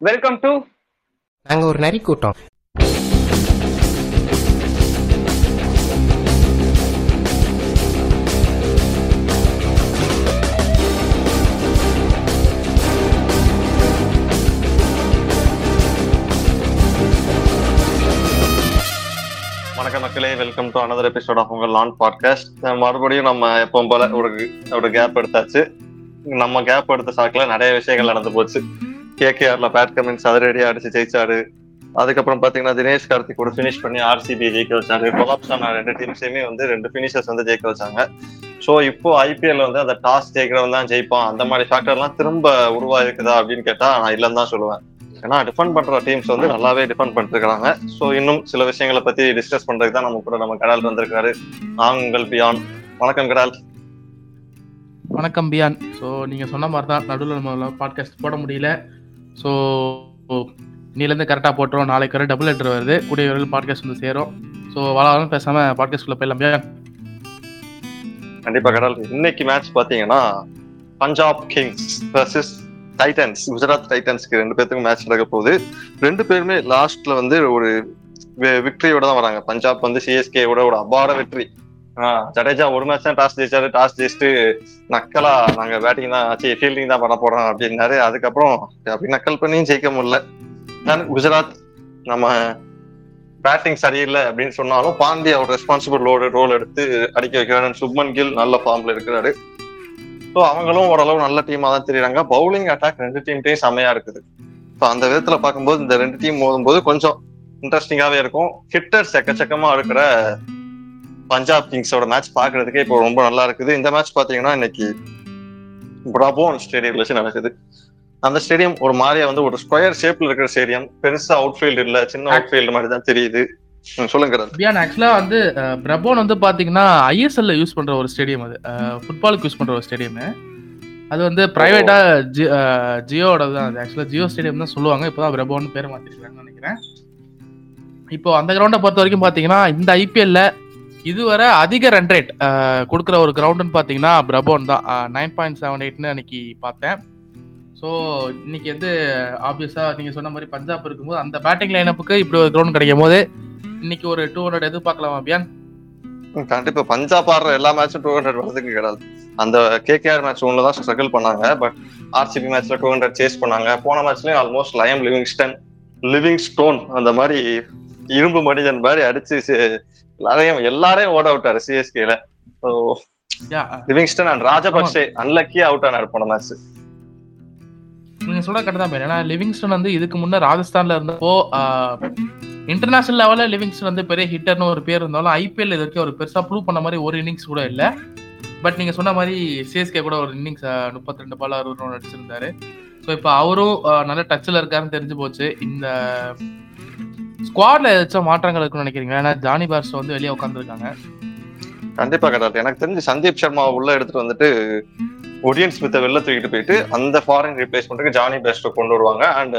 Welcome to நாங்க ஒரு நரி கூட்டம். வணக்கம் மக்களே welcome to another episode of உங்கள் லான் பாட்காஸ்ட் மறுபடியும் நம்ம எப்பவும் போல ஒரு ஒரு கேப் எடுத்தாச்சு. நம்ம கேப் எடுத்த சாக்குல நிறைய விஷயங்கள் நடந்து போச்சு. கேகேஆர்ல பேட் கமின்ஸ் அதிரடியா அடிச்சு ஜெயிச்சாரு. அதுக்கப்புறம் பாத்தீங்கன்னா தினேஷ் கார்த்திக் கூட ஃபினிஷ் பண்ணி ஆர்சிபி ஜெயிக்க வச்சாரு. கொலாப்ஸ் ஆன ரெண்டு டீம்ஸையுமே வந்து ரெண்டு ஃபினிஷர்ஸ் வந்து ஜெயிக்க வச்சாங்க. ஸோ இப்போ ஐபிஎல் வந்து அந்த டாஸ் ஜெயிக்கிறவன் தான் ஜெயிப்பான். அந்த மாதிரி ஃபேக்டர்லாம் திரும்ப உருவாயிருக்குதா அப்படின்னு கேட்டா நான் இல்லைன்னு தான் சொல்லுவேன். ஏன்னா டிஃபெண்ட் பண்ற டீம்ஸ் வந்து நல்லாவே டிஃபெண்ட் பண்ணிருக்காங்க ஸோ இன்னும் சில விஷயங்களை பத்தி டிஸ்கஸ் பண்றதுக்கு தான் நம்ம கூட நம்ம கடால் வந்திருக்காரு. நான் உங்கள் பியான். வணக்கம் கடால். வணக்கம் பியான். ஸோ நீங்கள் சொன்ன மாதிரி தான் நடுவில் நம்ம பாட்காஸ்ட் போட முடியல. ஸோ இன்னிலேருந்து கரெக்டாக போட்டுரும். நாளைக்கு வர டபுள் லெட்டர் வருது. கூடிய விரைவில் பாட்காஸ்ட் வந்து சேரும். ஸோ வளரும் பேசாமல் பாட்காஸ்ட்குள்ளே போயிடலாம் கண்டிப்பாக கண்டிப்பா கடல் இன்னைக்கு மேட்ச் பாத்தீங்கன்னா Punjab Kings versus Titans Gujarat டைட்டன்ஸ்க்கு ரெண்டு பேர்த்துக்கும் மேட்ச் நடக்க போகுது. ரெண்டு பேருமே லாஸ்ட்ல வந்து ஒரு விக்டரியோட தான் வராங்க. பஞ்சாப் வந்து சிஎஸ்கேவோட ஒரு அபார வெற்றி. ஜடேஜா ஒரு மேட்ச் தான் டாஸ் ஜெயிச்சாரு. டாஸ் ஜெயிச்சுட்டு நக்கலா நாங்க பேட்டிங் தான் ஆச்சு ஃபீல்டிங் தான் பண்ண போறோம் அப்படின்னாரு. அதுக்கப்புறம் அப்படி நக்கல் பண்ணியும் ஜெயிக்க முடியல. குஜராத் நம்ம பேட்டிங் சரியில்லை அப்படின்னு சொன்னாலும் பாண்டி அவர் ரெஸ்பான்சிபிள் ரோல் ரோல் எடுத்து அடிக்க வைக்கிறாரு. சுப்மன் கில் நல்ல ஃபார்ம்ல இருக்கிறாரு. ஸோ அவங்களும் ஓரளவு நல்ல டீமாக தான் தெரியுறாங்க. பவுலிங் அட்டாக் ரெண்டு டீம்டையும் செமையா இருக்குது. ஸோ அந்த விதத்துல பார்க்கும்போது இந்த ரெண்டு டீம் மோதும் போது கொஞ்சம் இன்ட்ரெஸ்டிங்காவே இருக்கும். ஹிட்டர்ஸ் எக்கச்சக்கமா இருக்கிற பஞ்சாப் கிங்ஸோட மேட்ச் பாக்குறதுக்கே இப்போ ரொம்ப நல்லா இருக்குது. இந்த மேட்ச் பாத்தீங்கன்னா இன்னைக்கு பிரபோன் ஸ்டேடியம்ல வச்சு நடக்குது. அந்த ஸ்டேடியம் ஒரு மாதிரியா வந்து ஒரு ஸ்கொயர் ஷேப்ல இருக்கிற ஸ்டேடியம் பெருசா அவுட்ஃபீல்டு இல்ல சின்ன அவுட்ஃபீல்டு மாதிரி தான் தெரியுது. சொல்லுங்க ஆக்சுவலாக வந்து பிரபோன் வந்து பார்த்தீங்கன்னா ஐஎஸ்எல்ல யூஸ் பண்ணுற ஒரு ஸ்டேடியம் அது. ஃபுட்பாலுக்கு யூஸ் பண்ணுற ஒரு ஸ்டேடியம் அது வந்து ப்ரைவேட்டாக ஜி ஜியோட தான் அது. ஜியோ ஸ்டேடியம் தான் சொல்லுவாங்க. இப்போ தான் பிரபோன்னு பேர் மாற்றிருக்காங்கன்னு நினைக்கிறேன். இப்போ அந்த கிரவுண்டை பொறுத்த வரைக்கும் பார்த்தீங்கன்னா இந்த ஐபிஎல்ல இதுவரை அதிக ரன் ரேட் கொடுக்குற ஒரு கிரவுண்டுன்னு பார்த்தீங்கன்னா பிரபோன் தான். நைன் பாயிண்ட் செவன் எயிட்னு அன்னைக்கு பார்த்தேன். ஸோ இன்னைக்கு வந்து ஆப்வியஸாக நீங்கள் சொன்ன மாதிரி பஞ்சாப் இருக்கும்போது அந்த பேட்டிங் லைனப்புக்கு இப்படி ஒரு கிரவுண்ட் கிடைக்கும் போது இன்னைக்கு ஒரு டூ ஹண்ட்ரட் எதிர்பார்க்கலாமா பியான் கண்டிப்பாக கண்டிப்பா. பஞ்சாப் ஆடுற எல்லா மேட்சும் டூ ஹண்ட்ரட் வரதுக்கு கிடையாது. அந்த கேகேஆர் மேட்ச் ஒன்று தான் ஸ்ட்ரகிள் பண்ணாங்க. பட் ஆர்சிபி மேட்ச்ல டூ ஹண்ட்ரட் சேஸ் பண்ணாங்க. போன மேட்ச்லயும் almost Liam Livingstone Livingstone அந்த மாதிரி இரும்பு மனிதன் மாதிரி அடிச்சு எல்லாரையும் எல்லாரையும் ஓட விட்டாரு சிஎஸ்கேல லிவிங்ஸ்டன் அண்ட் ராஜபக்சே அன்லக்கியா அவுட் ஆனாரு போன மேட்ச் நீங்க சொல்ற கரெக்ட் தான் ஏன்னா லிவிங்ஸ்டன் வந்து இதுக்கு முன்னே ராஜஸ்தான்ல இருந்தப்போ இன்டர்நேஷனல் லெவல்ல லிவிங்ஸ்டன் வந்து பெரிய ஹிட்டர்னு ஒரு பேர் இருந்தாலும் ஐபிஎல் இது வரைக்கும் ஒரு பெருசா ப்ரூவ் பண்ண மாதிரி ஒரு இன்னிங்ஸ் கூட இல்ல. பட் நீங்க சொன்ன மாதிரி சிஎஸ்கே கூட ஒரு இன்னிங்ஸ் முப்பத்தி ரெண்டு பால் அறுபது ரன் அடிச்சிருந்தாரு. ஸோ இப்போ அவரும் நல்ல டச்சில் இருக்காருன்னு தெரிஞ்சு போச்சு. இந்த ஸ்குவாட்ல ஏதாச்சும் மாற்றங்கள் இருக்குன்னு நினைக்கிறீங்க ஏன்னா ஜானி பார்ஸ் வந்து வெளியே உட்காந்துருக்காங்க கண்டிப்பா கிடையாது எனக்கு தெரிஞ்சு சந்தீப் சர்மா உள்ள எடுத்துட்டு வந்துட்டு ஒடியன் ஸ்மித்தை வெளில தூக்கிட்டு போயிட்டு அந்த ஃபாரின் ரீப்ளேஸ்மெண்ட்டுக்கு ஜானி பெஸ்ட்டை கொண்டு வருவாங்க. அண்ட்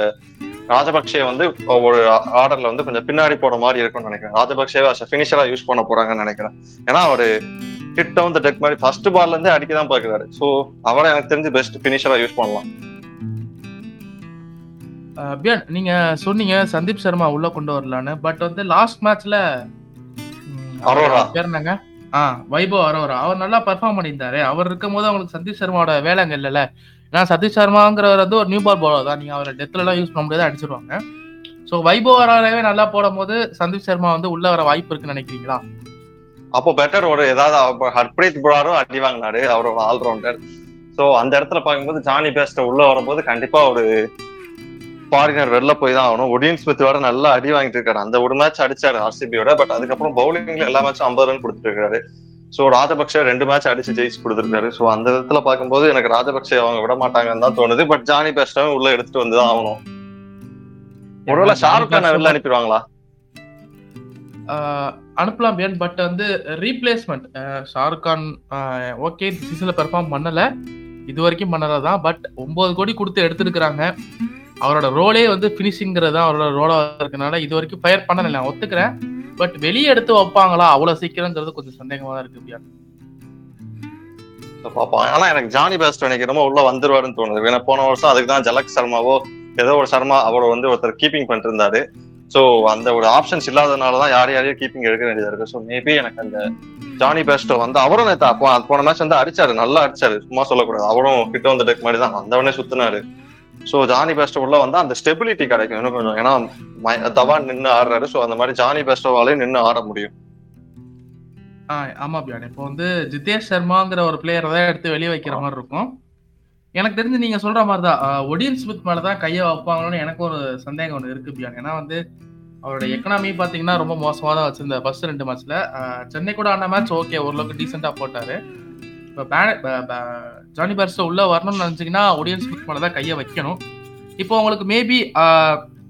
ராஜபக்சே வந்து ஒரு ஆர்டர்ல வந்து கொஞ்சம் பின்னாடி போற மாதிரி இருக்கும்னு நினைக்கிறேன். ராஜபக்சே ஃபினிஷரா யூஸ் பண்ண போறாங்கன்னு நினைக்கிறேன். ஏன்னா ஒரு ஹிட் டவுன் த டெக் மாதிரி ஃபர்ஸ்ட் பால்ல இருந்தே அடிக்க தான் பாக்குறாரு ஸோ அவரை எனக்கு தெரிஞ்சு பெஸ்ட் ஃபினிஷரா யூஸ் பண்ணலாம். அஹ் பியான் நீங்க சொன்னீங்க சந்தீப் சர்மா உள்ள கொண்டு வரலான்னு. பட் வந்து லாஸ்ட் மேட்ச்ல அரோரா. பேர் என்னங்க? ஆ வைபவ் அரோரா. அவர் நல்லா பெர்ஃபார்ம் பண்ணியிருந்தாரு. அவர் இருக்கும் போது அவங்களுக்கு சந்தீப் சர்மாவோட வேலை அங்க இல்லைல்ல. ஏன்னா சதீஷ் சர்மாங்கிறவர் வந்து ஒரு நியூ பால் பவுலர் தான். நீங்க அவரை டெத்ல எல்லாம் யூஸ் பண்ண முடியாது அடிச்சிருவாங்க. ஸோ வைபவ் அரோராவே நல்லா போடும் போது சந்தீப் சர்மா வந்து உள்ள வர வாய்ப்பு இருக்குன்னு நினைக்கிறீங்களா? அப்போ பெட்டர் ஒரு ஏதாவது ஹர்ப்ரீத் புராரும் அடி வாங்கினாரு. அவர் ஒரு ஆல்ரவுண்டர் ஸோ அந்த இடத்துல பார்க்கும்போது ஜானி பேஸ்ட உள்ள வரும்போது கண்டிப்பா ஒரு ஃபாரினர் வெளில போய் தான் ஆகணும். ஒடியன் ஸ்மித் வேற நல்லா அடி வாங்கிட்டு இருக்காரு. அந்த ஒரு மேட்ச் அடிச்சாரு ஆர்சிபியோட பட் அதுக்கப்புறம் பவுலிங்ல எல்லா மேட்சும் ஐம்பது ரன் கொடுத்துட்டு இருக்காரு. ஸோ ராஜபக்சே ரெண்டு மேட்ச் அடிச்சு ஜெயிச்சு கொடுத்துருக்காரு. ஸோ அந்த விதத்துல பார்க்கும்போது எனக்கு ராஜபக்சே அவங்க விட மாட்டாங்கன்னு தான் தோணுது. பட் ஜானி பேஸ்டவும் உள்ள எடுத்துட்டு வந்து தான் ஆகணும். ஒருவேளை ஷாருக் கான வெளில அனுப்பிடுவாங்களா? அனுப்பலாம் பியான் பட் வந்து ரீப்ளேஸ்மெண்ட் ஷாருக் கான் ஓகே சீசன்ல பெர்ஃபார்ம் பண்ணல. இது வரைக்கும் பண்ணல தான். பட் ஒன்பது கோடி கொடுத்து எடுத்துருக்காங்க அவரோட ரோலே வந்து ஃபினிஷிங்கிறது தான் அவரோட ரோலாக இருக்கனால இது வரைக்கும் ஃபயர் பண்ணல. நான் ஒத்துக்கிறேன். பட் வெளியே எடுத்து வைப்பாங்களா? அவ்வளவு சீக்கிரம்ங்கிறது கொஞ்சம் சந்தேகமா தான் இருக்கு பியான் So, ஆனா எனக்கு ஜானி பேஸ்ட் நினைக்கிறமோ உள்ள வந்துருவாருன்னு தோணுது. ஏன்னா போன வருஷம் அதுக்கு தான் ஜலக் சர்மாவோ ஏதோ ஒரு சர்மா அவரை வந்து ஒருத்தர் கீப்பிங் பண்ணிட்டு இருந்தாரு ஸோ அந்த ஒரு ஆப்ஷன்ஸ் இல்லாதனால தான் யார் யாரையும் கீப்பிங் எடுக்க வேண்டியதா இருக்கு. ஸோ மேபி எனக்கு அந்த ஜானி பேஸ்டோ வந்து அவரும் நேற்று போன மேட்ச் வந்து அடிச்சாரு. நல்லா அடிச்சாரு. சும்மா சொல்லக்கூடாது. அவரும் கிட்ட வந்துட்டு மாதிரி தான். வந்தவனே சுத்தினாரு. ஸோ ஜானி பேஸ்டோ உள்ள வந்து அந்த ஸ்டெபிலிட்டி கிடைக்கும். இன்னும் கொஞ்சம் ஏன்னா தவான் நின்று ஆடுறாரு. ஸோ அந்த மாதிரி ஜானி பேஸ்டோவாலையும் நின்று ஆட முடியும். ஆ, ஆமா பியான். இப்போ வந்து ஜிதேஷ் சர்மாங்கிற ஒரு பிளேயரை தான் எடுத்து வெளியே வைக்கிற மாதிரி இருக்கும் எனக்கு தெரிஞ்சு நீங்க சொல்ற மாதிரி தான் ஒடியன் ஸ்மித் மேல தான் கையை வைப்பாங்கன்னு எனக்கு ஒரு சந்தேகம் ஒன்று இருக்கு பியான். ஏன்னா வந்து அவரோட எக்கனாமி பாத்தீங்கன்னா ரொம்ப மோசமா தான் வச்சிருந்த ஃபர்ஸ்ட் ரெண்டு மேட்ச்ல சென்னை கூட ஆன மேட்ச் ஓகே ஓரளவுக்கு டீசெண்டா போட்டாரு. இப்போ ஜானி பார்ஸ்டோ உள்ள வரணும்னு நினைச்சீங்கன்னா ஒடியன்ஸ் மேல தான் கையை வைக்கணும். இப்போ உங்களுக்கு மேபி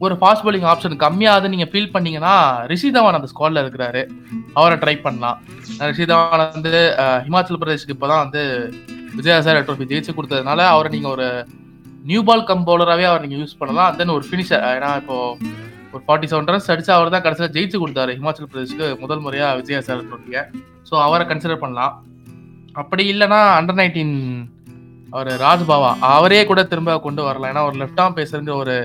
ஒரு ஃபாஸ்ட் bowling ஆப்ஷன் கம்மியாகுது நீங்க ஃபீல் பண்ணீங்கன்னா ரிஷி தவான் அந்த ஸ்குவாட்ல இருக்கிறாரு. அவரை ட்ரை பண்ணலாம். ரிஷி தவான் வந்து ஹிமாச்சல் பிரதேஷ்க்கு இப்போதான் வந்து விஜயசார ட்ரோஃபி ஜெயிச்சு கொடுத்ததுனால அவரை நீங்க ஒரு நியூ பால் கம் பவுலராகவே அவர் நீங்க யூஸ் பண்ணலாம். தென் ஒரு ஃபினிஷர் ஏன்னா இப்போ ஒரு ஃபார்ட்டி செவன் ரன்ஸ் அடிச்சு அவர் தான் கடைசியில் ஜெயிச்சு கொடுத்தாரு. ஹிமாச்சல் பிரதேஷ்க்கு முதல் முறையாக விஜயா சார் ட்ரோஃபியை ஸோ அவரை கன்சிடர் பண்ணலாம். அப்படி இல்லைன்னா அண்டர் நைன்டீன் அவர் ராஜ்பாவா அவரே கூட திரும்ப கொண்டு வரலாம். ஏன்னா ஒரு லெஃப்ட் ஆம் பேசுறது ஒரு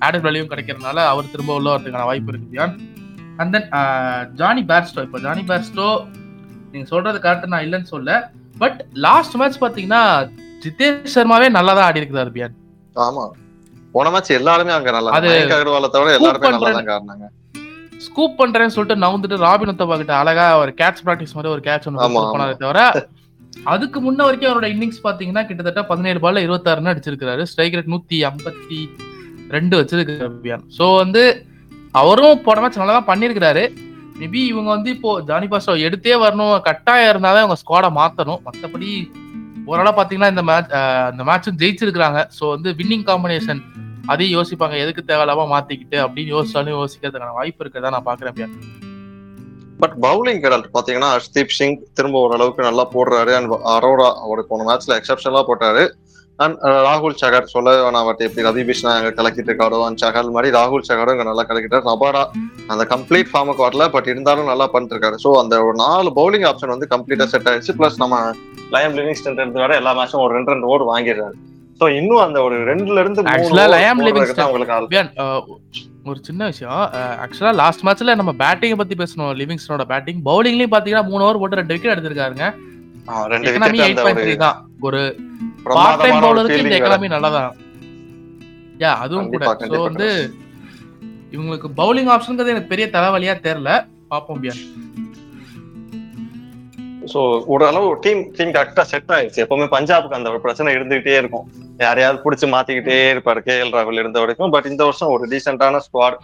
ஆடட் வேல்யூவும் கிடைக்கிறதுனால அவர் திரும்ப உள்ள வரதுக்கான வாய்ப்பு இருக்கு பியான் அண்ட் தென் ஜானி பேர்ஸ்டோ இப்போ ஜானி பேர்ஸ்டோ நீங்க சொல்றது கரெக்ட் நான் இல்லைன்னு சொல்ல பட் லாஸ்ட் மேட்ச் பாத்தீங்கன்னா ஜிதேஷ் சர்மாவே நல்லா தான் ஆடி இருக்கிறார் பியான் ஆமா. போன மேட்ச் எல்லாருமே அங்க நல்லா அது அகர்வாலை தவிர எல்லாருமே நல்லா தான் காரணங்க. ஸ்கூப் பண்றேன்னு சொல்லிட்டு நவுந்துட்டு ராபின் உத்தப்பா கிட்ட அழகா ஒரு கேட்ச் பிராக்டிஸ் மாதிரி ஒரு கேட்ச் ஒன்று போனாரே தவிர அதுக்கு முன்ன வரைக்கும் அவரோட இன்னிங்ஸ் பாத்தீங்கன்னா கிட்டத்தட்ட பதினேழு பால்ல இருபத்தாறு ரன் அடிச்சிருக்காரு ஸ்ட்ரைக் ரேட் நூத்தி ஐம்பத்தி ரெண்டு வச்சிருக்காரு சோ வந்து அவரும் போன மேட்ச் நல்லா தான் பண்ணியிருக்கிறாரு மேபி இவங்க வந்து இப்போ ஜானி பாஸ்டோ எடுத்தே வரணும். கட்டாயம் இருந்தாதான் அவங்க ஸ்குவாடை மாத்தணும். மத்தபடி ஓரளவு பாத்தீங்கன்னா இந்த மேட்ச் இந்த மேட்சும் ஜெயிச்சிருக்கிறாங்க. சோ வந்து வின்னிங் காம்பினேஷன் அதையும் யோசிப்பாங்க. எதுக்கு தேவையில்லாம மாத்திக்கிட்டு அப்படின்னு யோசிச்சாலும் யோசிக்கிறதுக்கான வாய்ப்பு இருக்கிறதா நான் பாக்குறேன் பட் பவுலிங் கடல் பாத்தீங்கன்னா ஹர்ஷ்தீப் சிங் திரும்ப ஓரளவுக்கு நல்லா போடுறாரு. அண்ட் அரோரா அவர் போன மேட்ச்ல எக்ஸப்ஷனலா போட்டாரு. அண்ட் ராகுல் சகர் சொல்ல வேணாம் பட் எப்படி ரவி பிஷ்ணா அங்க கலக்கிட்டு இருக்காரோ அண்ட் சகர் மாதிரி ராகுல் சகரும் இங்க நல்லா கலக்கிட்டாரு. ரபாடா அந்த கம்ப்ளீட் ஃபார்முக்கு வரல பட் இருந்தாலும் நல்லா பண்ணிட்டு இருக்காரு ஸோ அந்த ஒரு நாலு பவுலிங் ஆப்ஷன் வந்து கம்ப்ளீட்டா செட் ஆயிடுச்சு. பிளஸ் நம்ம லயம் லிவிங்ஸ்டன் இருந்து வர எல்லா மேட்சும் ஒரு ரெண்டு ரெண்டு ஓவர் வாங்கிடுறாரு. ஸோ இன்னும் அந்த ஒரு ரெண்டுல இருந்து உங்களுக்கு ஒரு சின்ன விஷயம். ஆக்சுவலா லாஸ்ட் மேட்ச்ல நம்ம பேட்டிங் பத்தி பேசணும். லிவிங்ஸ்டனோட பேட்டிங் பவுலிங்லயும் பாத்தீங்கன்னா மூணு ஓவர் போட்டு ரெண்டு விக்கெட் எடுத்திருக்காருங்க. எக்கனாமி எயிட் பாயிண்ட் ஒரு த்ரீ தான். ஒரு பார்ட் டைம் பவுலருக்கு இந்த. எக்கனாமி நல்லாதான். யா அதுவும் கூட. ஸோ வந்து இவங்களுக்கு பவுலிங் ஆப்ஷனுங்கிறது எனக்கு பெரிய தலைவலியா தெரியல. பாப்போம் பியான். சோ ஓரளவு டீம் டீம் கரெக்டா செட் ஆயிடுச்சு. எப்பவுமே பஞ்சாபுக்கு அந்த பிரச்சனை இருந்துகிட்டே இருக்கும். யாரையாவது புடிச்சு மாத்திக்கிட்டே இருப்பாரு. கே. எல். ராகுல் இருந்த வரைக்கும். பட் இந்த வருஷம் ஒரு டீசென்டான ஸ்குவாட்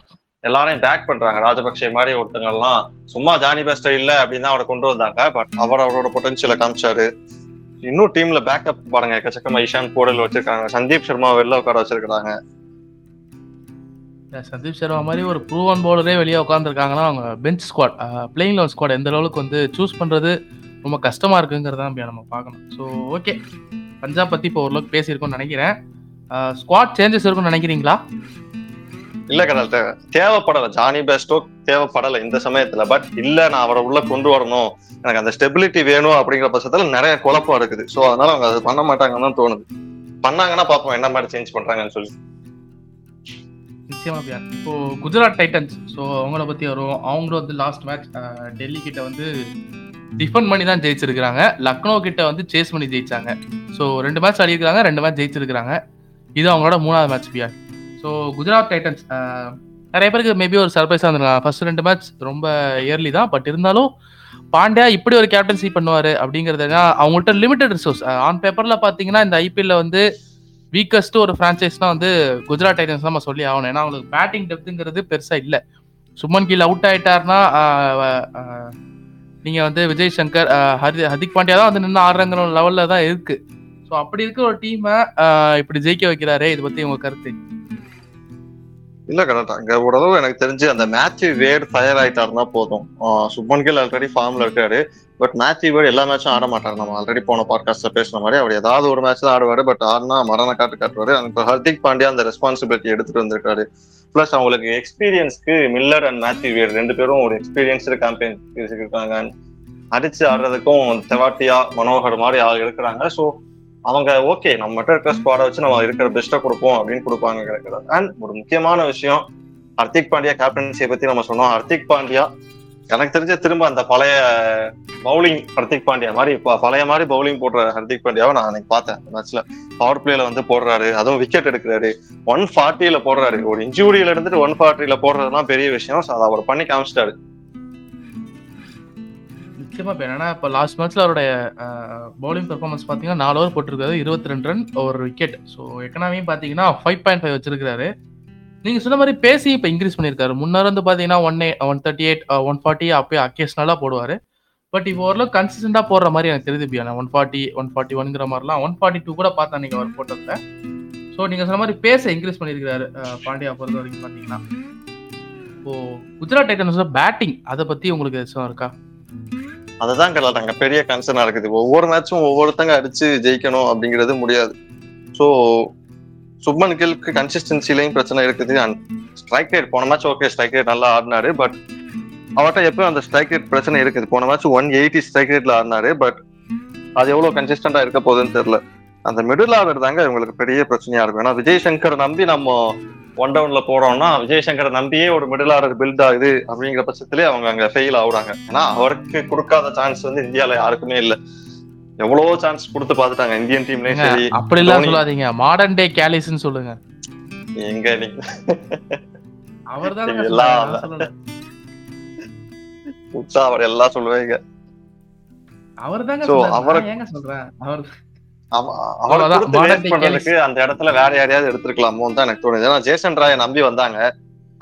எல்லாரையும் பேக் பண்றாங்க. ராஜபக்சே மாதிரி ஒருத்தங்க எல்லாம் சும்மா ஜானி பெஸ்ட் இல்ல அப்படின்னு தான் அவரை கொண்டு வந்தாங்க. பட் அவர் அவரோட பொட்டன்ஷியலை காமிச்சாரு. இன்னும் டீம்ல பேக்கப் பாருங்க. எக்கச்சக்கமா இஷான் போடல் வச்சிருக்காங்க. சந்தீப் சர்மா வெளில உட்கார வச்சிருக்காங்க சந்தீப் சர்மா மாதிரி ஒரு ப்ரூவன் போலரே வெளியே உட்காந்துருக்காங்கன்னா அவங்க bench squad playing level squad எந்த அளவுக்கு வந்து சூஸ் பண்றது ரொம்ப கஷ்டமா இருக்குங்கிறதா நம்ம பார்க்கணும். ஸோ ஓகே பஞ்சாப் பத்தி இப்போ ஓரளவுக்கு பேசியிருக்கோம்னு நினைக்கிறேன். ஸ்குவாட் சேஞ்சஸ் இருக்கும்னு நினைக்கிறீங்களா? இல்ல கடல் தேவைப்படல. ஜானி பெஸ்டோ தேவைப்படல இந்த சமயத்துல. பட் இல்ல நான் அவரை உள்ள கொண்டு வரணும். எனக்கு அந்த ஸ்டெபிலிட்டி வேணும் அப்படிங்கிற பட்சத்துல நிறைய குழப்பம் இருக்குது. சோ அதனால அவங்க அது பண்ண மாட்டாங்கன்னு தோணுது. பண்ணாங்கன்னா பாப்போம் என்ன மாதிரி சேஞ்ச் பண்றாங்கன்னு சொல்லி. நிச்சயமா இப்போ குஜராத் டைட்டன்ஸ். ஸோ அவங்கள பத்தி வரும் அவங்களும் வந்து லாஸ்ட் மேட்ச் டெல்லி கிட்ட வந்து டிஃபன் பண்ணி தான் ஜெயிச்சிருக்கிறாங்க. லக்னோ கிட்ட வந்து சேஸ் பண்ணி ஜெயிச்சாங்க. ஸோ ரெண்டு மேட்ச் ஆடிருக்காங்க ரெண்டு மேட்ச் ஜெயிச்சிருக்காங்க இது அவங்களோட மூணாவது மேட்ச் பியான் ஸோ குஜராத் டைட்டன்ஸ் நிறைய பேருக்கு மேபி ஒரு சர்ப்ரைஸாக இருந்திருக்கலாம். ஃபர்ஸ்ட் ரெண்டு மேட்ச் ரொம்ப இயர்லி தான் பட் இருந்தாலும் பாண்டியா இப்படி ஒரு கேப்டன்சி பண்ணுவார் அப்படிங்கிறது அவங்கள்ட்ட லிமிடெட் ரிசோர்ஸ் ஆன் பேப்பரில் பார்த்தீங்கன்னா இந்த ஐபிஎல்ல வந்து வீக்கஸ்ட் ஒரு ஃப்ரான்ச்சைஸ்னா வந்து குஜராத் டைட்டன்ஸ் நம்ம சொல்லி ஆகணும். ஏன்னா அவங்களுக்கு பேட்டிங் டெப்த்துங்கிறது பெருசாக இல்லை. சுமன் கீழ் அவுட் ஆயிட்டாருன்னா நீங்க வந்து விஜய் சங்கர் ஆஹ், ஹரி ஹர்திக் பாண்டியா தான் வந்து நின்று ஆடுறங்கிற லெவல்ல தான் இருக்கு. ஸோ அப்படி இருக்க ஒரு டீமை இப்படி ஜெயிக்க வைக்கிறாரே இதை பத்தி உங்க கருத்து? இல்ல கரெக்டா அங்க ஓரளவு எனக்கு தெரிஞ்சு அந்த மேட்ச் வேர்டு ஃபயர் ஆயிட்டாருன்னா போதும். ஆஹ் சுப்மன் கில் ஆல்ரெடி ஃபார்ம்ல இருக்காரு. பட் மேத்யூ வேர்டு எல்லா மேட்சும் ஆட மாட்டாரு. நம்ம ஆல்ரெடி போன பாட்காஸ்ட்ல பேசுன மாதிரி அவர் ஏதாவது ஒரு மேட்ச் தான் ஆடுவாரு. பட் ஆடினா மரண காட்டு காட்டுவாரு. இப்போ ஹர்திக் பாண்டியா அந்த ரெஸ்பான்சிபிலிட்டி எடுத்துட்டு வந்திருக்காரு. பிளஸ் அவங்களுக்கு எக்ஸ்பீரியன்ஸ்க்கு மில்லர் அண்ட் மேத்யூ வேர்டு ரெண்டு பேரும் ஒரு எக்ஸ்பீரியன்ஸ்டு கேம்பெயின் இருக்காங்க அடிச்சு ஆடுறதுக்கும் தெவாட்டியா மனோகர் மாதிரி ஆள் இருக்கிறாங்க ஸோ அவங்க ஓகே நம்ம மட்டும் இருக்கிற ஸ்குவாடை வச்சு நம்ம இருக்கிற பெஸ்ட்டை கொடுப்போம் அப்படின்னு கொடுப்பாங்க கிடைக்கிறது அண்ட் ஒரு முக்கியமான விஷயம் ஹர்திக் பாண்டியா கேப்டன்சியை பத்தி நம்ம சொன்னோம். ஹர்திக் பாண்டியா எனக்கு தெரிஞ்ச திரும்ப அந்த பழைய பவுலிங் ஹர்திக் பாண்டியா மாதிரி இப்போ பழைய மாதிரி பவுலிங் போடுற ஹர்திக் பாண்டியாவை நான் அன்னைக்கு பார்த்தேன். மேட்ச்ல பவர் பிளேல வந்து போடுறாரு. அதுவும் விக்கெட் எடுக்கிறாரு. ஒன் ஃபார்ட்டியில போடுறாரு. ஒரு இன்ஜூரியில இருந்துட்டு ஒன் ஃபார்ட்டியில போடுறதுலாம் பெரிய விஷயம். அதை அவர் பண்ணி காமிச்சிட்டாரு. நிச்சயமா இப்ப என்னன்னா இப்ப லாஸ்ட் மேட்ச்ல அவருடைய பவுலிங் பெர்ஃபார்மன்ஸ் பாத்தீங்கன்னா நாலு ஓவர் போட்டிருக்காரு. இருபத்தி ரெண்டு ரன் ஒரு விக்கெட் ஸோ எக்கனாமியும் பாத்தீங்கன்னா ஃபைவ் பாயிண்ட் ஃபைவ் வச்சிருக்காரு நீங்க சொன்ன மாதிரி பேசி இப்ப இன்க்ரீஸ் பண்ணிருக்காரு முன்னாடி வந்து பாத்தீங்கன்னா one one thirty eight one forty அப்பயே அக்கேஷனலா போடுவாரு. பட் இப்போ ஓரளவு கன்சிஸ்டண்டா போடுற மாதிரி எனக்கு தெரியுது பியானா. ஒன் ஃபார்ட்டி ஒன் ஃபார்ட்டி ஒன்ங்கிற மாதிரிலாம் ஒன் ஃபார்ட்டி டூ கூட பார்த்தா நீங்க அவர் போட்டதுல. ஸோ நீங்க சொன்ன மாதிரி பேச இன்க்ரீஸ் பண்ணிருக்காரு uh, பாண்டியா பொறுத்த வரைக்கும் பாத்தீங்கன்னா. இப்போ குஜராத் டைட்டன்ஸோட பேட்டிங் அதை பத்தி உங்களுக்கு எதுவும் இருக்கா? அதுதான் கலர் பெரிய கன்சர்னா இருக்குது. ஒவ்வொரு மேட்சும் ஒவ்வொருத்தங்க அடிச்சு ஜெயிக்கணும் அப்படிங்கிறது முடியாது. ஸோ சுப்மன் கில்க்கு கன்சிஸ்டன்சிலையும் பிரச்சனை இருக்குது. அண்ட் ஸ்ட்ரைக் ரேட் போன மேட்ச் ஓகே ஸ்ட்ரைக் ரேட் நல்லா ஆடினாரு பட் அவர்கிட்ட எப்பவும் அந்த ஸ்ட்ரைக் ரேட் பிரச்சனை இருக்குது. போன மேட்ச் ஒன் எயிட்டி ஸ்ட்ரைக் ரேட்ல ஆடினாரு பட் அது எவ்வளவு கன்சிஸ்டண்டா இருக்க போகுதுன்னு தெரியல. அந்த மிடில் ஆர்டர் தாங்க இவங்களுக்கு பெரிய பிரச்சனையா இருக்கும். ஏன்னா விஜய் சங்கர் நம்பி நம்ம ஒன் டவுன்ல போறோம்னா விஜய் சங்கர் நம்பியே ஒரு மிடில் ஆர்டர் பில்ட் ஆகுது அப்படிங்கிற பட்சத்திலே அவங்க அங்க ஃபெயில் ஆகுறாங்க. ஏன்னா அவருக்கு கொடுக்காத சான்ஸ் வந்து இந்தியாவில யாருக்குமே இல்லை. எவ்வளவோ சான்ஸ் கொடுத்து பார்த்துட்டாங்க. இந்தியன் டீம்லயும் சரி அப்படிலாம் தோனி. சொல்லாதீங்க. மாடர்ன் டே கேலிஸ்ன்னு சொல்லுங்க. எங்க நீ அவர் தான் எல்லாம் புதுசா அவர் எல்லாம் சொல்லுவாங்க. அவர் தாங்க சொல்றேன்? அவர் அந்த இடத்துல வேற யாரையாவது எடுத்திருக்கலாமோன்னு தான் எனக்கு தோணுது. ஏன்னா ஜேசன் ராயை நம்பி வந்தாங்க.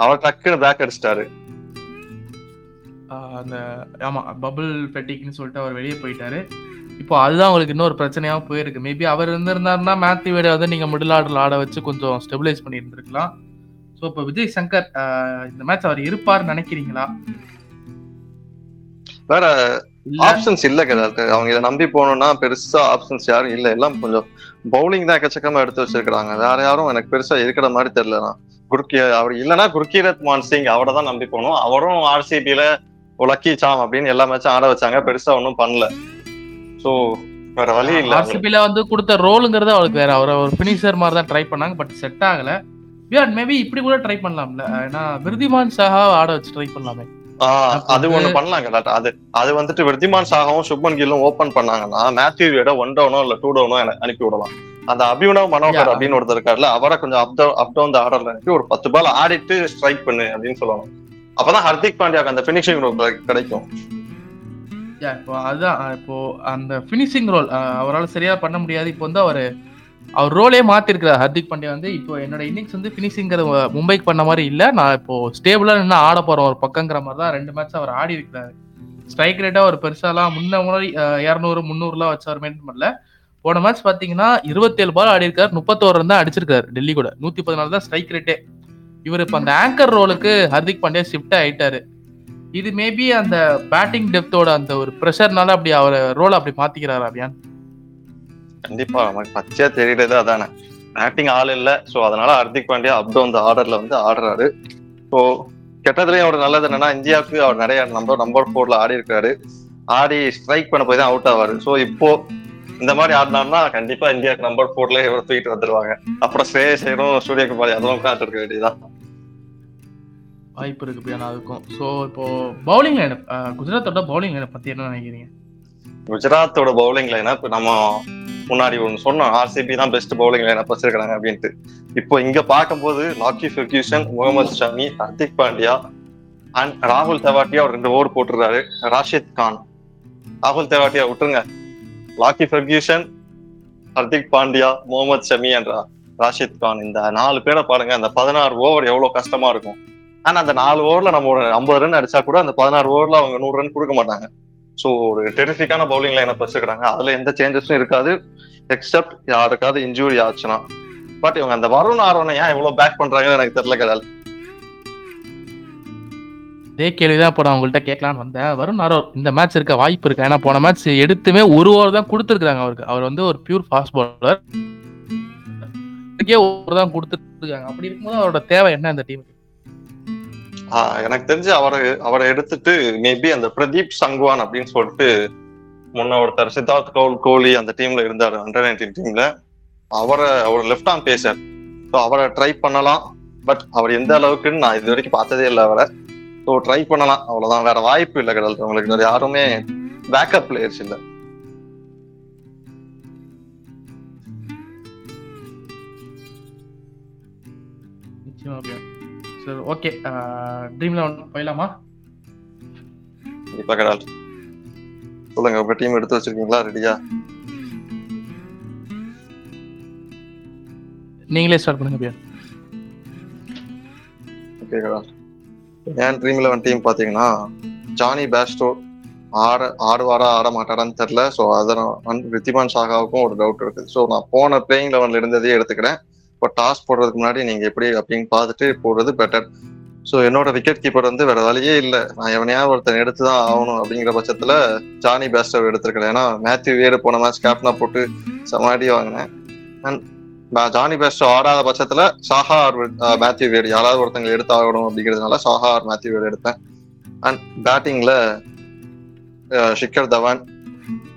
அவர் டக்குன்னு பேக் அடிச்சிட்டாரு. அந்த ஆமா பபிள் பெட்டிக்னு சொல்லிட்டு அவர் வெளியே போயிட்டாரு. இப்போ அதுதான் உங்களுக்கு இன்னொரு பிரச்சனையாவும் போயிருக்கு. மேபி அவர் இருந்திருந்தாருன்னா மேத்யூ வேட வந்து நீங்க மிடில் ஆர்டர்ல ஆட வச்சு கொஞ்சம் ஸ்டெபிலைஸ் பண்ணி இருந்திருக்கலாம் ஸோ இப்போ விஜய் சங்கர் இந்த மேட்ச் அவர் இருப்பார்னு நினைக்கிறீங்களா? வேற ஆப்ஷன்ஸ் இல்ல கிடையாது அவங்க இதை நம்பி போகணும்னா பெருசா ஆப்ஷன்ஸ் யாரும் இல்ல. எல்லாம் கொஞ்சம் பவுலிங் தான் எக்கச்சக்கமா எடுத்து வச்சிருக்காங்க வேற யாரும் எனக்கு பெருசா இருக்கிற மாதிரி தெரியல குர்கி அவர் இல்லைன்னா குர்கீரத் மான் சிங் அவரை தான் நம்பி போகணும். அவரும் ஆர்சிபில லக்கி சாம் அப்படின்னு எல்லா மேட்சும் ஆட வச்சாங்க. பெருசா ஒன்றும் பண்ணல. சோ வேற வழி இல்ல. ஆர்சிபில வந்து கொடுத்த ரோலுங்கிறது அவருக்கு வேற. அவர் ஒரு பினிஷர் மாதிரி தான் ட்ரை பண்ணாங்க பட் செட் ஆகல. மேபி இப்படி கூட ட்ரை பண்ணலாம்ல. ஏன்னா விருதிமான் சாஹா ஆட வச்சு ட்ரை பண்ணலாமே. அது ஒண்ணு பண்ணலாம் கரெக்ட் அது அது வந்துட்டு விருத்திமான் சாகவும் சுப்மன் கில்லும் ஓபன் பண்ணாங்கன்னா மேத்யூ விட ஒன் டவுனோ இல்ல டூ டவுனோ அனுப்பி விடலாம். அந்த அபியுனவ் மனோகர். அப்படின்னு ஒருத்தர் இருக்காருல்ல அவரை கொஞ்சம் அப் டவுன் அப் டவுன் ஆர்டர்ல அனுப்பி ஒரு பத்து பால் ஆடிட்டு ஸ்ட்ரைக் பண்ணு அப்படின்னு சொல்லணும். அப்பதான் ஹர்திக் பாண்டியாக்கு அந்த பினிஷிங் கிடைக்கும். யா இப்போ அதுதான் இப்போ அந்த ஃபினிஷிங் ரோல் அவரால் சரியா பண்ண முடியாது. இப்போ வந்து அவர் அவர் ரோலே மாத்திருக்கிறார். ஹர்திக் பாண்டியா வந்து இப்போ என்னோட இன்னிங்ஸ் வந்து ஃபினிஷிங்கிற மும்பைக்கு பண்ண மாதிரி இல்லை. நான் இப்போ ஸ்டேபிளா நின்று ஆட போறோம் ஒரு பக்கங்கிற மாதிரி தான் ரெண்டு மேட்ச் அவர் ஆடி இருக்கிறாரு. ஸ்ட்ரைக் ரேட்டா ஒரு பெருசாலாம் முன்ன முன்னாடி இரநூறு முந்நூறுலாம் வச்சு அவர் மெயின்டைன் பண்ணல போன மேட்ச் பாத்தீங்கன்னா இருபத்தேழு பால் ஆடி இருக்காரு முப்பத்தோரு தான் அடிச்சிருக்காரு டெல்லி கூட. நூத்தி பதினாலு தான் ஸ்ட்ரைக் ரேட்டே இவர் இப்போ அந்த ஆங்கர் ரோலுக்கு ஹர்திக் பாண்டியா ஷிஃப்ட் ஆயிட்டாரு. இது மேபி அந்த பேட்டிங் டெப்த்தோட அந்த ஒரு ப்ரெஷர்னால அப்படி அவர் ரோல் அப்படி மாத்திக்கிறாரு அபியான்? கண்டிப்பா நமக்கு பச்சையா தெரியறது அதானே. பேட்டிங் ஆள் இல்ல சோ அதனால ஹர்திக் பாண்டியா அப் டவுன் ஆர்டர்ல வந்து ஆடுறாரு. ஸோ கெட்டதுலயும் அவர் நல்லது என்னன்னா இந்தியாவுக்கு அவர் நிறைய நம்பர் நம்பர் போர்ல ஆடி இருக்காரு. ஆடி ஸ்ட்ரைக் பண்ண போய் தான் அவுட் ஆவாரு. ஸோ இப்போ இந்த மாதிரி ஆடினார்னா கண்டிப்பா இந்தியாவுக்கு நம்பர் போர்ல இவர் தூக்கிட்டு வந்துருவாங்க. அப்புறம் ஸ்ரேயஸ் ஐயரும் சூரியகுமார் அதுவும் காத்திருக்க வேண்டியதான் வாய்ப்பு இருக்கு பியான் அதுக்கும் ஸோ இப்போ பவுலிங் லைனப் குஜராத்தோட பவுலிங் லைனப் பத்தி என்ன நினைக்கிறீங்க? குஜராத்தோட பவுலிங் லைனப் நம்ம முன்னாடி ஒன்று சொன்னோம். ஆர்சிபி தான் பெஸ்ட் பவுலிங் லைனப் வச்சிருக்காங்க அப்படின்ட்டு. இப்போ இங்க பார்க்கும்போது Lockie Ferguson Mohammed Shami Hardik Pandya and ராகுல் தெவாட்டியா ஒரு ரெண்டு ஓவர் போட்டுருக்காரு. ராஷித் கான் ராகுல் தெவாட்டியா விட்டுருங்க. லாக்கி ஃபெர்கியூசன் ஹர்திக் பாண்டியா முகமது ஷமி என்ற ராஷித் கான் இந்த நாலு பேரை பாருங்க. அந்த பதினாறு ஓவர் எவ்வளவு கஷ்டமா இருக்கும். ஆனா அந்த நாலு ஓவர்ல நம்ம ஒரு ஐம்பது ரன் அடிச்சா கூட அந்த பதினாறு ஓவர்ல அவங்க நூறு ரன் கொடுக்க மாட்டாங்க. ஸோ ஒரு டெரிஃபிக்கான பவுலிங் லைனை வச்சிருக்காங்க அதுல எந்த சேஞ்சஸும் இருக்காது எக்ஸப்ட் யாருக்காவது இன்ஜூரி ஆச்சுன்னா. பட் இவங்க அந்த வருண் ஆர்வனை ஏன் இவ்வளவு பேக் பண்றாங்கன்னு எனக்கு தெரியல கதால். இதே கேள்விதான் இப்போ நான் உங்கள்கிட்ட கேட்கலான்னு வந்தேன். வரும் ஆரோ இந்த மேட்ச் இருக்க வாய்ப்பு இருக்கு? ஏன்னா போன மேட்ச் எடுத்துமே ஒரு ஓவர் தான் கொடுத்துருக்காங்க அவருக்கு. அவர் வந்து ஒரு பியூர் ஃபாஸ்ட் பாலர் ஓவர் தான் கொடுத்துருக்காங்க. அப்படி இருக்கும்போது அவரோட தேவை என்ன இந்த டீமுக்கு எனக்கு தெரிஞ்சு அவரை அவரை எடுத்துட்டு மேபி அந்த பிரதீப் சங்வான் அப்படின்னு சொல்லிட்டு முன்ன ஒருத்தர் சித்தார்த் கவுல் கோலி அந்த டீம்ல இருந்தாரு அண்டர் நைன்டீன் டீம்ல அவரை அவர் லெஃப்ட் ஆன் பேசர் ஸோ அவரை ட்ரை பண்ணலாம். பட் அவர் எந்த அளவுக்குன்னு நான் இது வரைக்கும் பார்த்ததே இல்லை அவரை. ஸோ ட்ரை பண்ணலாம். அவ்வளோதான் வேற வாய்ப்பு இல்லை கடல் உங்களுக்கு யாருமே பேக்கப் பிளேயர்ஸ் இல்லை. சரி ஓகே ட்ரீம் லெவன் போயிடலாமா? கண்டிப்பா கடல் சொல்லுங்க உங்க டீம் எடுத்து வச்சிருக்கீங்களா? ரெடியா நீங்களே ஸ்டார்ட் பண்ணுங்க ஓகே கடல் என் ட்ரீம் லெவன் டீம் பாத்தீங்கன்னா ஜானி பேஸ்டோ ஆட ஆடுவாரா ஆட மாட்டாரான்னு தெரியல. ஸோ அதனால் ரித்திமான் சாகாவுக்கும் ஒரு டவுட் இருக்குது. ஸோ நான் போன பிளேயிங் லெவன்ல இருந்ததே எடுத்துக்கிறேன். இப்போ டாஸ் போடுறதுக்கு முன்னாடி நீங்க எப்படி அப்படின்னு பார்த்துட்டு போடுறது பெட்டர் ஸோ என்னோட விக்கெட் கீப்பர் வந்து வேற வழியே இல்லை. நான் எவனையாவது ஒருத்தன் எடுத்து தான் ஆகணும் அப்படிங்கிற பட்சத்துல ஜானி பேஸ்டோ எடுத்திருக்கிறேன். ஏன்னா மேத்யூ வேடு போன மேட்ச் கேப்டனா போட்டு சமாடி வாங்கினேன். அண்ட் ஜானி பெஸ்ட் ஆடாத பட்சத்துல சாஹா ஆர் மேத்யூ வேடு யாராவது ஒருத்தங்க எடுத்து ஆகணும் அப்படிங்கிறதுனால சாஹா ஆர் மேத்யூ வேடு எடுத்தேன். அண்ட் பேட்டிங்ல ஷிக்கர் தவான்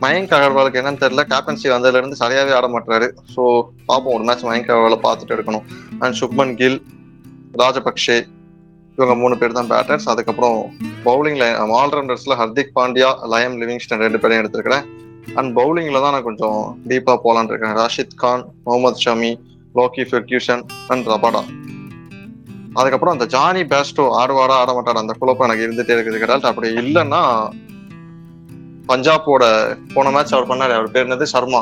மயங்க் அகர்வாலுக்கு என்னன்னு தெரியல. கேப்டன்சி வந்ததுல இருந்து சரியாவே ஆட மாட்டாரு ஸோ பார்ப்போம் ஒரு மேட்ச் மயங்க் அகர்வாலை பார்த்துட்டு எடுக்கணும். அண்ட் சுப்மன் கில் ராஜபக்ஷே இவங்க மூணு பேர் தான் பேட்டர்ஸ் அதுக்கப்புறம் பவுலிங்ல ஆல்ரவுண்டர்ஸ்ல ஹர்திக் பாண்டியா லயம் லிவிங்ஸ்டன் ரெண்டு பேரையும் எடுத்திருக்கிறேன். அண்ட் பவுலிங்ல தான் நான் கொஞ்சம் டீப்பா போலான் இருக்கேன். Rashid Khan Mohammed Shami Lockie Ferguson and Rabada அதுக்கப்புறம் அந்த ஜானி பேஸ்டோ ஆடுவாரா ஆட மாட்டார் அந்த குழப்பம் எனக்கு இருந்துட்டே இருக்குது. கடால்ட் அப்படி இல்லைன்னா பஞ்சாபோட போன மேட்ச் அவர் பண்ணாரு. அவர் பேர் என்னது? சர்மா.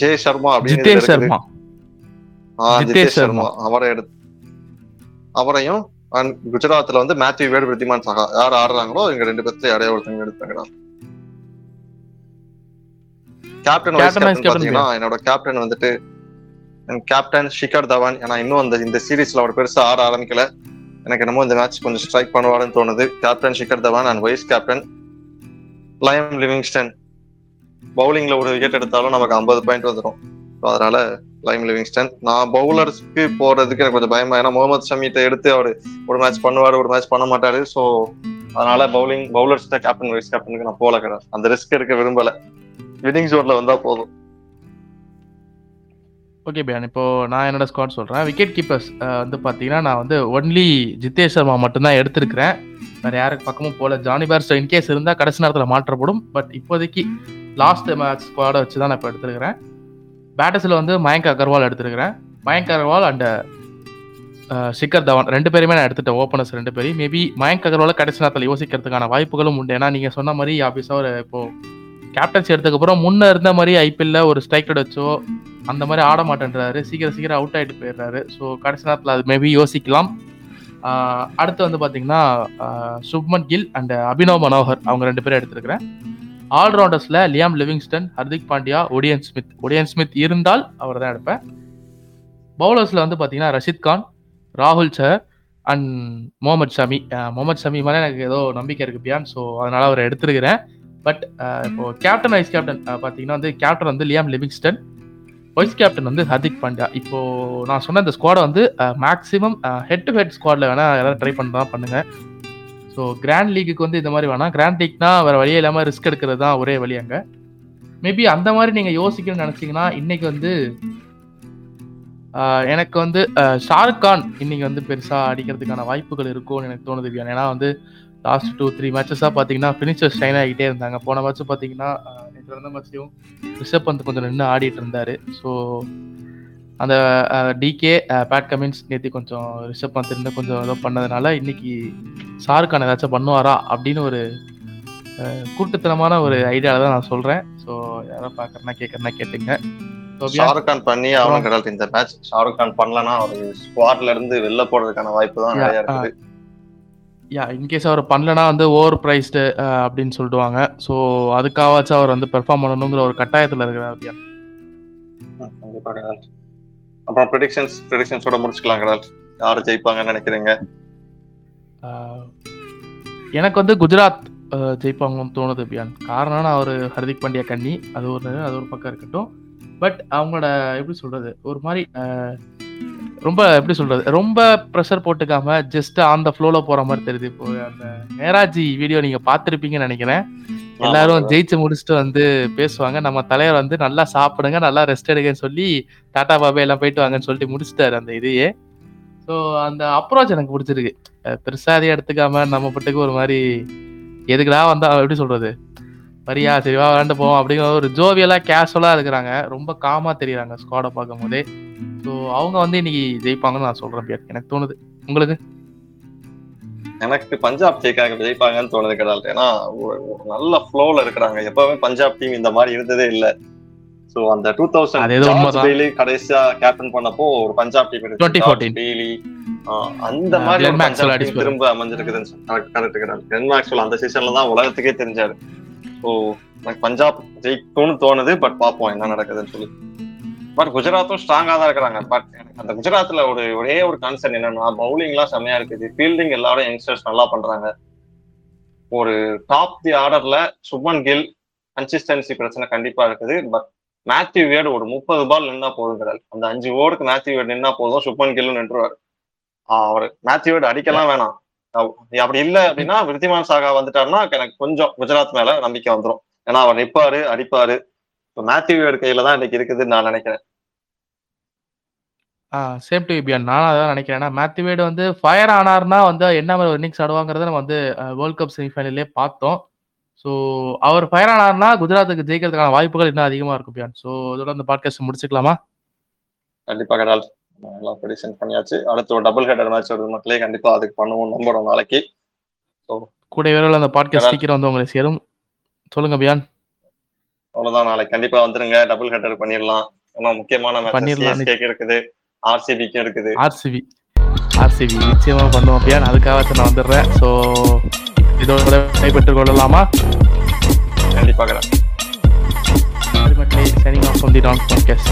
ஜே சர்மா அப்படின்னு. சர்மா. ஜிதேஷ் சர்மா. அவரை எடுத்து அவரையும் and குஜராத்ல வந்து மேத்யூ வேடு பிரித்திமான் சகா யார் ஆடுறாங்களோ இவங்க ரெண்டு பேர்த்துல யாரையா ஒருத்தங்க எடுத்தாங்கடா. கேப்டன் வைஸ் கேப்டன் பாத்தீங்கன்னா என்னோட கேப்டன் வந்துட்டு கேப்டன் ஷிகர் தவான். ஏன்னா இன்னும் அந்த இந்த சீரீஸ்ல அவர் பெருசா ஆட ஆரம்பிக்கல. எனக்கு என்னமோ இந்த மேட்ச் கொஞ்சம் ஸ்ட்ரைக் பண்ணுவாருன்னு தோணுது. Captain Shikhar Dhawan and vice captain Liam Livingstone பவுலிங்ல ஒரு விக்கெட் எடுத்தாலும் நமக்கு ஐம்பது பாயிண்ட் வந்துடும் அதனால லைம் லிவிங்ஸ்டன் நான் பவுலர்ஸ்க்கு போறதுக்கு எனக்கு கொஞ்சம் பயமா ஏன்னா முகமது ஷமிட்ட எடுத்து அவர் ஒரு மேட்ச் பண்ணுவாரு ஒரு மேட்ச் பண்ண மாட்டாரு. ஸோ அதனால பவுலிங் பவுலர்ஸ் தான் கேப்டன் வைஸ் கேப்டனுக்கு நான் போல கிடையாது அந்த ரிஸ்க் எடுக்க விரும்பல. வின்னிங் ஜோன்ல வந்தா போதும். ஓகே பியான் இப்போ நான் என்னோட ஸ்குவாட் சொல்கிறேன் விக்கெட் கீப்பர்ஸ் வந்து பார்த்தீங்கன்னா நான் வந்து ஒன்லி ஜித்தேஷ் சர்மா மட்டும்தான் எடுத்திருக்கிறேன். வேறு யாருக்கு பக்கமும் போல. ஜானி பேர்ஸ்டோ இன்கேஸ் இருந்தால் கடைசி நேரத்தில் மாற்றப்படும். பட் இப்போதைக்கு லாஸ்ட் மேட்ச் ஸ்குவாடை வச்சு தான் நான் இப்போ எடுத்துருக்கிறேன். பேட்டர்ஸில் வந்து மயங்க் அகர்வால் எடுத்திருக்கிறேன். மயங்க் அகர்வால் அண்ட் ஷிக்கர் தவான். ரெண்டு பேருமே நான் எடுத்துட்டேன். ஓப்பனர்ஸ் ரெண்டு பேரும் மேபி மயங்க் அகர்வால் கடைசி நேரத்தில் யோசிக்கிறதுக்கான வாய்ப்புகளும் உண்டு. ஏன்னா நீங்கள் சொன்ன மாதிரி ஆஃபீஸாக ஒரு இப்போது கேப்டன்சி எடுத்ததுக்கப்புறம் முன்னே இருந்த மாதிரி ஐபிஎல்ல ஒரு ஸ்ட்ரைக் வச்சோ அந்த மாதிரி ஆட மாட்டேன்றாரு. சீக்கிரம் சீக்கிரம் அவுட் ஆகிட்டு போயிடுறாரு. ஸோ கடைசி நேரத்தில் அது மேபி யோசிக்கலாம். அடுத்து வந்து பார்த்தீங்கன்னா சுப்மன் கில் அண்ட் அபினவ் மனோகர் அவங்க ரெண்டு பேரும் எடுத்திருக்கிறேன். ஆல்ரவுண்டர்ஸில் Liam Livingstone Hardik Pandya Odean Smith. Odean Smith இருந்தால் அவர் தான் எடுப்பேன். பவுலர்ஸில் வந்து பார்த்தீங்கன்னா ரஷித் கான் ராகுல் சர் அண்ட் முகமது ஷமி. முகமது ஷமி மேலே எனக்கு ஏதோ நம்பிக்கை இருக்கு பியான். ஸோ அதனால் அவரை எடுத்திருக்கிறேன். பட் இப்போ கேப்டன் வைஸ் கேப்டன் பார்த்தீங்கன்னா வந்து கேப்டன் வந்து லியாம் லிவிங்ஸ்டன். வைஸ் கேப்டன் வந்து ஹர்திக் பாண்டியா இப்போ நான் சொன்ன இந்த ஸ்குவாடை வந்து மேக்ஸிமம் ஹெட் டு ஹெட் ஸ்குவாடில் வேணா யாராவது ட்ரை பண்ணுறதா பண்ணுங்க. ஸோ கிராண்ட் லீக்குக்கு வந்து இந்த மாதிரி வேணாம் கிராண்ட் லீக்னா வேற வழியே இல்லாமல் ரிஸ்க் எடுக்கிறது தான் ஒரே வழி அங்கே. மேபி அந்த மாதிரி நீங்கள் யோசிக்கணும்னு நினச்சிங்கன்னா இன்னைக்கு வந்து எனக்கு வந்து ஷாருக் கான் இன்னைக்கு வந்து பெருசாக அடிக்கிறதுக்கான வாய்ப்புகள் இருக்கும்னு எனக்கு தோணுது ஏன்னா வந்து லாஸ்ட் டூ த்ரீ மேட்சஸாக பார்த்தீங்கன்னா ஃபினிஷர் ஷைன் ஆகிட்டே இருந்தாங்க. போன மேட்ச் பார்த்தீங்கன்னா நடந்த மேட்ச்லையும் ரிஷப் பந்த் கொஞ்சம் நின்று ஆடிட்டு இருந்தாரு. ஸோ அந்த டிகே பேட் கமின்ஸ் நேற்று கொஞ்சம் ரிஷப் பந்த் இருந்து கொஞ்சம் ஏதோ பண்ணதுனால இன்னைக்கு ஷாருக் கான் ஏதாச்சும் பண்ணுவாரா அப்படின்னு ஒரு கூட்டுத்தனமான ஒரு ஐடியாவில் தான் நான் சொல்கிறேன் ஸோ யாரோ பார்க்குறேன்னா கேட்குறேன்னா கேட்டுங்க. ஷாருக் கான் பண்ணி அவனும் கிடையாது இந்த மேட்ச் ஷாருக் கான் பண்ணலன்னா அவர் ஸ்குவாட்ல இருந்து வெளில போறதுக்கான வாய்ப்பு தான் நிறைய இருக்குது. யா இன்கேஸ் அவர் பண்ணலனா வந்து ஓவர் ப்ரைஸ்டு அப்படின்னு சொல்லிடுவாங்க. ஸோ அதுக்காகவாச்சும் அவர் வந்து பெர்ஃபார்ம் பண்ணணுங்கிற ஒரு கட்டாயத்தில் இருக்கிறார் பியான் அப்புறம் ப்ரெடிக்ஷன்ஸ் ப்ரெடிக்ஷன்ஸோட முடிச்சுக்கலாம் கிடையாது யாரு ஜெயிப்பாங்கன்னு நினைக்கிறீங்க? எனக்கு வந்து குஜராத் ஜெயிப்பாங்கன்னு தோணுது பியான் காரணம் நான் ஒரு ஹர்திக் பாண்டியா கண்ணி. அது ஒரு அது ஒரு பக்கம் இருக்கட்டும். பட் அவங்களோட எப்படி சொல்றது? ஒரு மாதிரி ரொம்ப எப்படி சொல்றது ரொம்ப ப்ரெஷர் போட்டுக்காம ஜஸ்ட் ஆன் த ஃப்ளோல போற மாதிரி தெரியுது. இப்போ அந்த மேராஜி வீடியோ நீங்க பார்த்திருப்பீங்கன்னு நினைக்கிறேன். எல்லாரும் ஜெயிச்சு முடிச்சுட்டு வந்து பேசுவாங்க. நம்ம தலைவர் வந்து நல்லா சாப்பிடுங்க நல்லா ரெஸ்ட் எடுங்கன்னு சொல்லி டாடா பாபா எல்லாம் போயிட்டு வாங்கன்னு சொல்லிட்டு முடிச்சிட்டாரு அந்த இதையே. ஸோ அந்த அப்ரோச் எனக்கு பிடிச்சிருக்கு. பெருசா அதையும் எடுத்துக்காம நம்ம பட்டுக்கு ஒரு மாதிரி எதுக்குடா வந்தா எப்படி சொல்றது? வரியா சரிவா விளாண்டு போவோம் அப்படிங்கிற ஒரு ஜோவியலா கேஷுவலா இருக்கிறாங்க. ரொம்ப காமா தெரியுறாங்க ஸ்குவாடை பார்க்கும் போதே ஸோ அவங்க வந்து இன்னைக்கு ஜெயிப்பாங்கன்னு நான் சொல்றேன் பியர். எனக்கு தோணுது. உங்களுக்கு எனக்கு பஞ்சாப் ஜெயிக்காங்க ஜெயிப்பாங்கன்னு தோணுது கிடையாது ஏன்னா நல்ல ஃப்ளோல இருக்கிறாங்க. எப்பவுமே பஞ்சாப் டீம் இந்த மாதிரி இருந்ததே இல்ல. சோ அந்த டூ தௌசண்ட். பெய்லி கடைசியா கேப்டன் பண்ணப்போ ஒரு பஞ்சாப் டீம் 2014. பெய்லி அந்த மாதிரி பஞ்சாப் திரும்ப அமைஞ்சிருக்குதுன்னு கரெக்ட் கரெக்ட் மேக்ஸ்வெல் அந்த சீசன்ல தான் உலகத்துக்கே தெரிஞ்சாரு. ஸோ எனக்கு பஞ்சாப் ஜெயிக்கும்னு தோணுது பட் பார்ப்போம் என்ன நடக்குதுன்னு சொல்லி. பட் குஜராத்தும் ஸ்ட்ராங்கா தான் இருக்கிறாங்க. பட் எனக்கு அந்த குஜராத்ல ஒரு ஒரே ஒரு கன்சர்ன் என்னன்னா பவுலிங் எல்லாம் செம்மையா இருக்குது. ஃபீல்டிங் எல்லாரும் யங்ஸ்டர்ஸ் நல்லா பண்றாங்க. ஒரு டாப் தி ஆர்டர்ல சுப்மன் கில் கன்சிஸ்டன்சி பிரச்சனை கண்டிப்பா இருக்குது. பட் மேத்யூ வேர்டு ஒரு முப்பது பால் நின்னா போதுங்கிறார். அந்த அஞ்சு ஓவருக்கு மேத்யூ வேர்டு நின்னா போதும் சுப்மன் கில்லும் நின்றுவார். அவர் மேத்யூ வேர்டு அடிக்கலாம் வேணாம். அப்படி இல்லை அப்படின்னா விருத்திமான் சாகா வந்துட்டாருன்னா எனக்கு கொஞ்சம் குஜராத் மேல நம்பிக்கை வந்துடும் ஏன்னா அவர் நிற்பாரு அடிப்பாரு. இப்போ மேத்யூ வேர்டு கையில தான் இன்னைக்கு இருக்குதுன்னு நான் நினைக்கிறேன். சேம் டு பியான் நானும் அதான் நினைக்கிறேன். ஏன்னா மேத்யூ வேடு வந்து ஃபயர் ஆனார்னா வந்து என்ன மாதிரி இன்னிங்ஸ் ஆடுவாங்கிறத நம்ம வந்து வேர்ல்ட் கப் செமிஃபைனல்லே பார்த்தோம். ஸோ அவர் ஃபயர் ஆனார்னா குஜராத்துக்கு ஜெயிக்கிறதுக்கான வாய்ப்புகள் இன்னும் அதிகமா இருக்கும் பியான். ஸோ இதோட அந்த பாட்காஸ்ட் முடிச்சுக்கலாமா? கண்டிப்பா கடல் எல்லாம் ப்ரெடிஷன் பண்ணியாச்சு. அடுத்து ஒரு டபுள் ஹெடர் மேட்ச் வருது மக்களே. கண்டிப்பா அதுக்கு பண்ணுவோம் நம்புறோம் நாளைக்கு. கூட விரைவில் அந்த பாட்காஸ்ட். சீக்கிரம் வந்து உங்களுக்கு சேரும். சொல்லுங்க பியான். அவ்வளவுதான் நாளைக்கு. கண்டிப்பா வந்துருங்க. டபுள் ஹெடர் பண்ணிடலாம். ஏன்னா முக்கியமான மேட்ச் இருக்குது. ஆர்சிபிக்கும் இருக்குது. ஆர்சிபி. ஆர்சிபி நிச்சயமா பண்ணுவோம். பியான் அதுக்காக நான் வந்துடுறேன். ஸோ இதோட விடைபெற்றுக் கொள்ளலாமா? கண்டிப்பா Kadal signing off the don podcast